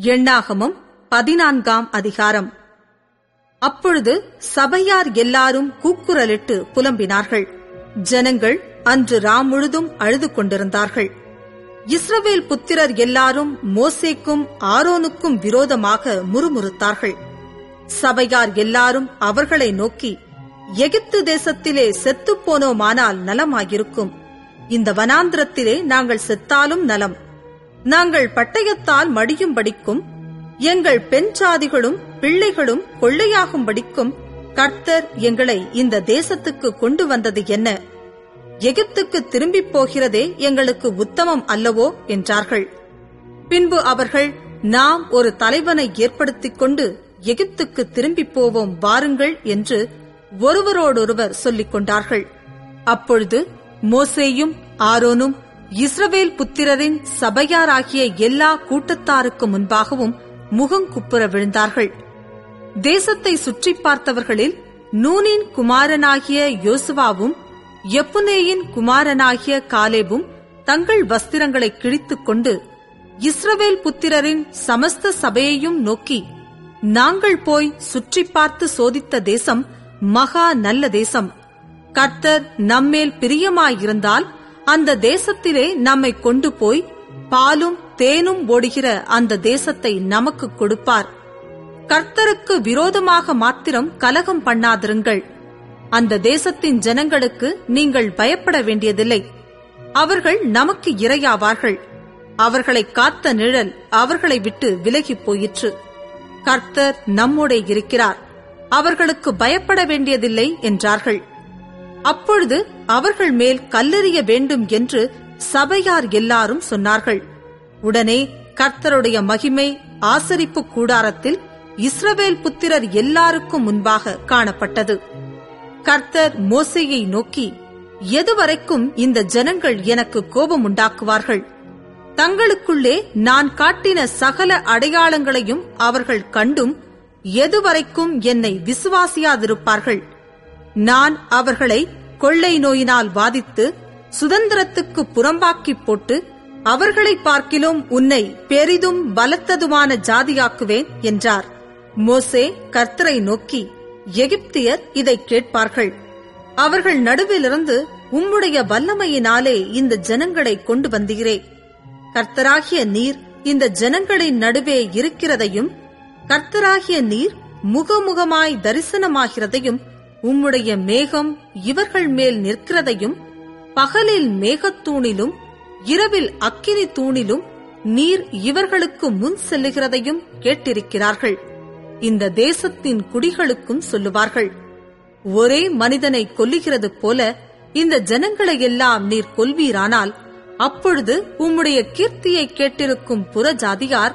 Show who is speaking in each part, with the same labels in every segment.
Speaker 1: எண்ணாகமம் பதினான்காம் அதிகாரம். அப்பொழுது சபையார் எல்லாரும் கூக்குரலிட்டு புலம்பினார்கள். ஜனங்கள் அன்று ராம் முழுதும் அழுது கொண்டிருந்தார்கள். இஸ்ரவேல் புத்திரர் எல்லாரும் மோசேக்கும் ஆரோனுக்கும் விரோதமாக முறுமுறுத்தார்கள். சபையார் எல்லாரும் அவர்களை நோக்கி எகிப்து தேசத்திலே செத்துப் போனோமானால் நலமாயிருக்கும். இந்த வனாந்திரத்திலே நாங்கள் செத்தாலும் நலம். நாங்கள் பட்டயத்தால் மடியும்படிக்கும் எங்கள் பெண் சாதிகளும் பிள்ளைகளும் கொள்ளையாகும்படிக்கும் கர்த்தர் எங்களை இந்த தேசத்துக்கு கொண்டு வந்தது என்ன? எகிப்துக்கு திரும்பிப் போகிறதே எங்களுக்கு உத்தமம் அல்லவோ? என்றார்கள். பின்பு அவர்கள் நாம் ஒரு தலைவனை ஏற்படுத்திக் கொண்டு எகிப்துக்கு திரும்பிப் போவோம் வாருங்கள் என்று ஒருவரோடொருவர் சொல்லிக் கொண்டார்கள். அப்பொழுது மோசேயும் ஆரோனும் இஸ்ரவேல் புத்திரரின் சபையாராகிய எல்லா கூட்டத்தாருக்கு முன்பாகவும் முகங்குப்புற விழுந்தார்கள். தேசத்தை சுற்றி பார்த்தவர்களில் நூனின் குமாரனாகிய யோசுவாவும் எப்புனேயின் குமாரனாகிய காலேபும் தங்கள் வஸ்திரங்களை கிழித்துக் கொண்டு இஸ்ரவேல் புத்திரரின் சமஸ்த சபையையும் நோக்கி நாங்கள் போய் சுற்றி பார்த்து சோதித்த தேசம் மகா நல்ல தேசம். கர்த்தர் நம்மேல் பிரியமாயிருந்தால் அந்த தேசத்திலே நம்மை கொண்டு போய் பாலும் தேனும் ஓடுகிற அந்த தேசத்தை நமக்கு கொடுப்பார். கர்த்தருக்கு விரோதமாக மாத்திரம் கலகம் பண்ணாதிருங்கள். அந்த தேசத்தின் ஜனங்களுக்கு நீங்கள் பயப்பட வேண்டியதில்லை. அவர்கள் நமக்கு இரையாவார்கள். அவர்களை காத்த நிழல் அவர்களை விட்டு விலகிப் போயிற்று. கர்த்தர் நம்மோடே இருக்கிறார். அவர்களுக்கு பயப்பட வேண்டியதில்லை என்றார்கள். அப்பொழுது அவர்கள் மேல் கல்லெறிய வேண்டும் என்று சபையார் எல்லாரும் சொன்னார்கள். உடனே கர்த்தருடைய மகிமை ஆசரிப்பு கூடாரத்தில் இஸ்ரவேல் புத்திரர் எல்லாருக்கும் முன்பாக காணப்பட்டது. கர்த்தர் மோசையை நோக்கி எதுவரைக்கும் இந்த ஜனங்கள் எனக்கு கோபம் உண்டாக்குவார்கள் தங்களுக்குள்ளே நான் காட்டின சகல அடையாளங்களையும் அவர்கள் கண்டும் எதுவரைக்கும் என்னை விசுவாசியாதிருப்பார்கள்? நான் அவர்களை கொள்ளை நோயினால் வாதித்து சுதந்திரத்துக்கு புறம்பாக்கி போட்டு அவர்களை பார்க்கிலும் உன்னை பெரிதும் பலத்ததுமான ஜாதியாக்குவேன் என்றார். மோசே கர்த்தரை நோக்கி எகிப்தியர் இதை கேட்பார்கள். அவர்கள் நடுவிலிருந்து உம்முடைய வல்லமையினாலே இந்த ஜனங்களை கொண்டு வந்தீரே. கர்த்தராகிய நீர் இந்த ஜனங்களின் நடுவே இருக்கிறதையும் கர்த்தராகிய நீர் முகமுகமாய் தரிசனமாகிறதையும் உம்முடைய மேகம் இவர்கள் மேல் நிற்கிறதையும் பகலில் மேகத்தூணிலும் இரவில் அக்கினி தூணிலும் நீர் இவர்களுக்கு முன் செல்லுகிறதையும் கேட்டிருக்கிறார்கள். இந்த தேசத்தின் குடிகளுக்கும் சொல்லுவார்கள் ஒரே மனிதனை கொல்லுகிறது போல இந்த ஜனங்களை எல்லாம் நீர் கொல்வீரானால் அப்பொழுது உம்முடைய கீர்த்தியை கேட்டிருக்கும் புறஜாதியார்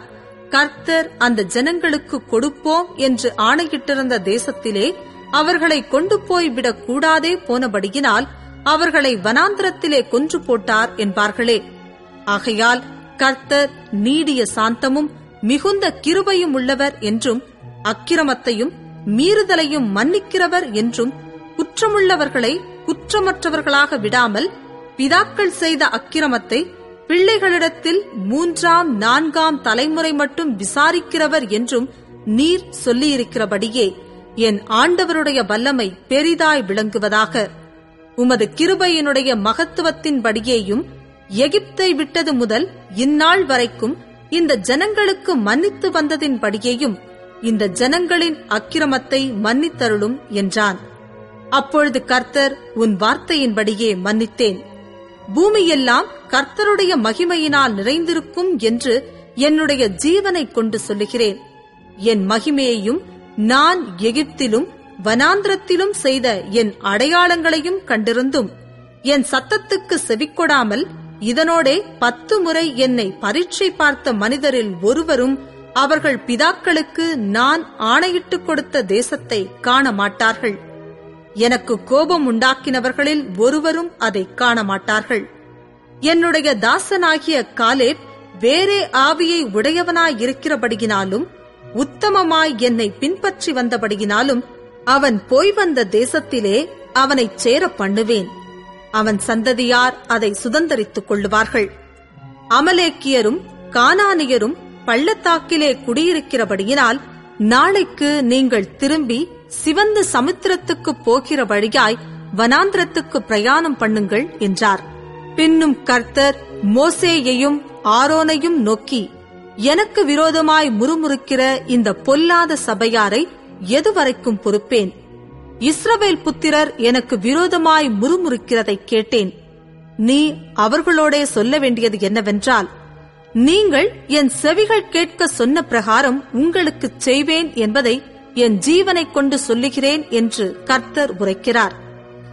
Speaker 1: கர்த்தர் அந்த ஜனங்களுக்கு கொடுப்போம் என்று ஆணையிட்டிருந்த தேசத்திலே அவர்களை கொண்டு போய்விடக் கூடாதே போனபடியினால் அவர்களை வனாந்திரத்திலே கொன்று போட்டார் என்பார்களே. ஆகையால் கர்த்தர் நீடிய சாந்தமும் மிகுந்த கிருபையும் உள்ளவர் என்றும் அக்கிரமத்தையும் மீறுதலையும் மன்னிக்கிறவர் என்றும் குற்றமுள்ளவர்களை குற்றமற்றவர்களாக விடாமல் பிதாக்கள் செய்த அக்கிரமத்தை பிள்ளைகளிடத்தில் மூன்றாம் நான்காம் தலைமுறை மட்டும் விசாரிக்கிறவர் என்றும் நீர் சொல்லியிருக்கிறபடியே. என் ஆண்டவருடைய வல்லமை பெரிதாய் விளங்குவதாக உமது கிருபையினுடைய மகத்துவத்தின்படியேயும் எகிப்தை விட்டது முதல் இந்நாள் வரைக்கும் இந்த ஜனங்களுக்கு மன்னித்து வந்ததின்படியேயும் இந்த ஜனங்களின் அக்கிரமத்தை மன்னித்தருளும் என்றான். அப்பொழுது கர்த்தர் உன் வார்த்தையின்படியே மன்னித்தேன். பூமியெல்லாம் கர்த்தருடைய மகிமையினால் நிறைந்திருக்கும் என்று என்னுடைய ஜீவனை கொண்டு சொல்லுகிறேன். என் மகிமையையும் நான் எகிப்திலும் வனாந்திரத்திலும் செய்த என் அடையாளங்களையும் கண்டிருந்தும் என் சத்தத்துக்கு செவிக்கொடாமல் இதனோடே பத்து முறை என்னை பரீட்சை பார்த்த மனிதரில் ஒருவரும் அவர்கள் பிதாக்களுக்கு நான் ஆணையிட்டுக் கொடுத்த தேசத்தை காண மாட்டார்கள் எனக்கு கோபம் உண்டாக்கினவர்களில் ஒருவரும் அதை காண மாட்டார்கள் என்னுடைய தாசனாகிய காலேப் வேறே ஆவியை உடையவனாயிருக்கிறபடியினாலும் உத்தமமாய் என்னை பின்பற்றி வந்தபடியினாலும் அவன் போய் வந்த தேசத்திலே அவனைச் சேர பண்ணுவேன். அவன் சந்ததியார் அதை சுதந்தரித்துக் கொள்ளுவார்கள். அமலேக்கியரும் கானானியரும் பள்ளத்தாக்கிலே குடியிருக்கிறபடியினால் நாளைக்கு நீங்கள் திரும்பி சிவந்த சமுத்திரத்துக்கு போகிற வழியாய் வனாந்திரத்துக்கு பிரயாணம் பண்ணுங்கள் என்றார். பின்னும் கர்த்தர் மோசேயையும் ஆரோனையும் நோக்கி எனக்கு விரோதமாய் முறுமுறுக்கிற இந்த பொல்லாத சபையாரை எதுவரைக்கும் பொறுப்பேன்? இஸ்ரவேல் புத்திரர் எனக்கு விரோதமாய் முறுமுறுக்கிறதை கேட்டேன். நீ அவர்களோடே சொல்ல வேண்டியது என்னவென்றால் நீங்கள் என் செவிகள் கேட்க சொன்ன பிரகாரம் உங்களுக்குச் செய்வேன் என்பதை என் ஜீவனைக் கொண்டு சொல்லுகிறேன் என்று கர்த்தர் உரைக்கிறார்.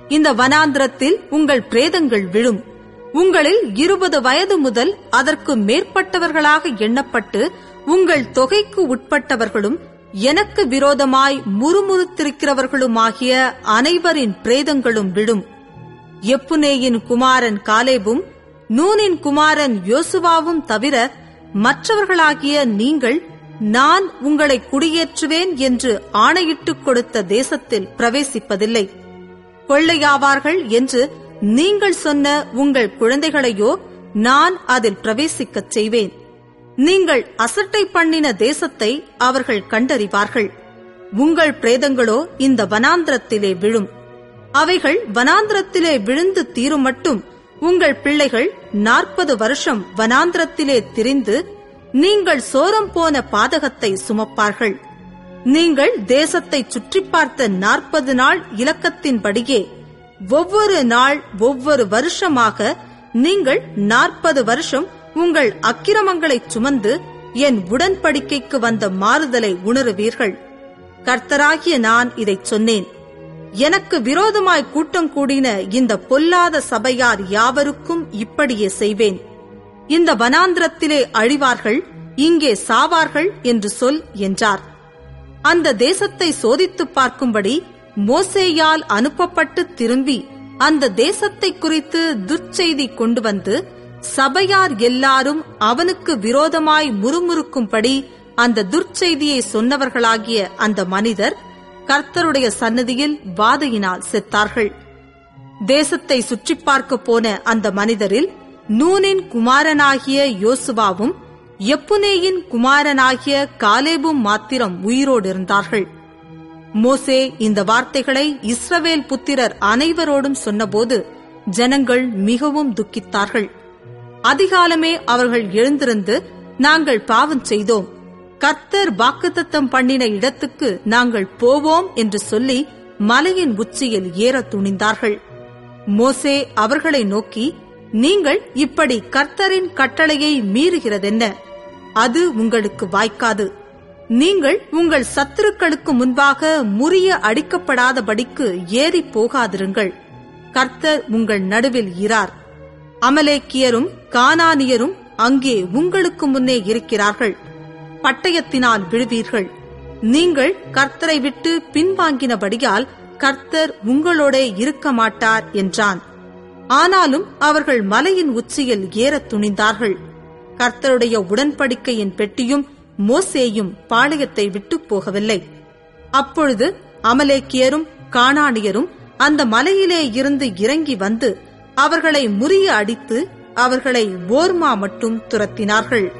Speaker 1: இந்த வனாந்திரத்தில் உங்கள் பிரேதங்கள் விழும். உங்களில் இருபது வயது முதல் அதற்கு மேற்பட்டவர்களாக எண்ணப்பட்டு உங்கள் தொகைக்கு உட்பட்டவர்களும் எனக்கு விரோதமாய் முறுமுறுத்திருக்கிறவர்களுமாகிய அனைவரின் பிரேதங்களும் விடும் எப்புனேயின் குமாரன் காலேபும் நூனின் குமாரன் யோசுவாவும் தவிர மற்றவர்களாகிய நீங்கள் நான் உங்களை குடியேற்றுவேன் என்று ஆணையிட்டுக் கொடுத்த தேசத்தில் பிரவேசிப்பதில்லை. கொள்ளையாவார்கள் என்று நீங்கள் சொன்ன உங்கள் குழந்தைகளையோ நான் அதில் பிரவேசிக்கச் செய்வேன். நீங்கள் அசட்டை பண்ணின தேசத்தை அவர்கள் கண்டறிவார்கள். உங்கள் பிரேதங்களோ இந்த வனாந்திரத்திலே விழும். அவைகள் வனாந்திரத்திலே விழுந்து தீரும் மட்டும். உங்கள் பிள்ளைகள் நாற்பது வருஷம் வனாந்திரத்திலே திரிந்து நீங்கள் சோரம் போன பாதகத்தை சுமப்பார்கள். நீங்கள் தேசத்தை சுற்றி பார்த்த நாற்பது நாள் இலக்கத்தின்படியே ஒவ்வொரு நாள் ஒவ்வொரு வருஷமாக நீங்கள் நாற்பது வருஷம் உங்கள் அக்கிரமங்களைச் சுமந்து என் உடன்படிக்கைக்கு வந்த மாறுதலை உணருவீர்கள். கர்த்தராகிய நான் இதைச் சொன்னேன். எனக்கு விரோதமாய் கூட்டம் கூடின இந்த பொல்லாத சபையார் யாவருக்கும் இப்படியே செய்வேன். இந்த வனாந்திரத்திலே அழிவார்கள் இங்கே சாவார்கள் என்று சொல் என்றார். அந்த தேசத்தை சோதித்துப் பார்க்கும்படி மோசேயால் அனுப்பப்பட்டு திரும்பி அந்த தேசத்தை குறித்து துர்ச்செய்தி கொண்டு வந்து சபையார் எல்லாரும் அவனுக்கு விரோதமாய் முறுமுறுக்கும்படி அந்த துர்ச்செய்தியை சொன்னவர்களாகிய அந்த மனிதர் கர்த்தருடைய சன்னதியில் வாதையினால் செத்தார்கள். தேசத்தை சுற்றி பார்க்க போன அந்த மனிதரில் நூனின் குமாரனாகிய யோசுவாவும் எப்புனேயின் குமாரனாகிய காலேபும் மாத்திரம் உயிரோடு இருந்தார்கள். மோசே இந்த வார்த்தைகளை இஸ்ரவேல் புத்திரர் அனைவரோடும் சொன்னபோது ஜனங்கள் மிகவும் துக்கித்தார்கள். அதிகாலமே அவர்கள் எழுந்திருந்து நாங்கள் பாவம் செய்தோம். கர்த்தர் வாக்குத்தத்தம் பண்ணின இடத்துக்கு நாங்கள் போவோம் என்று சொல்லி மலையின் உச்சியில் ஏற துணிந்தார்கள். மோசே அவர்களை நோக்கி நீங்கள் இப்படி கர்த்தரின் கட்டளையை மீறுகிறதென்ன? அது உங்களுக்கு வாய்க்காது. நீங்கள் உங்கள் சத்துருக்களுக்கு முன்பாக முறிய அடிக்கப்படாதபடிக்கு ஏறி போகாதிருங்கள். கர்த்தர் உங்கள் நடுவில் இரார் அமலேக்கியரும் கானானியரும் அங்கே உங்களுக்கு முன்னே இருக்கிறார்கள். பட்டயத்தினால் விழுவீர்கள். நீங்கள் கர்த்தரை விட்டு பின்வாங்கினபடியால் கர்த்தர் உங்களோடே இருக்க மாட்டார் என்றான். ஆனாலும் அவர்கள் மலையின் உச்சியில் ஏறத் துணிந்தார்கள். கர்த்தருடைய உடன்படிக்கையின் பெட்டியும் மோசேயும் பாளையத்தை விட்டு போகவில்லை. அப்பொழுது அமலேக்கியரும் காணானியரும் அந்த மலையிலே இருந்து இறங்கி வந்து அவர்களை முறிய அடித்து அவர்களை ஓர்மா மட்டும் துரத்தினார்கள்.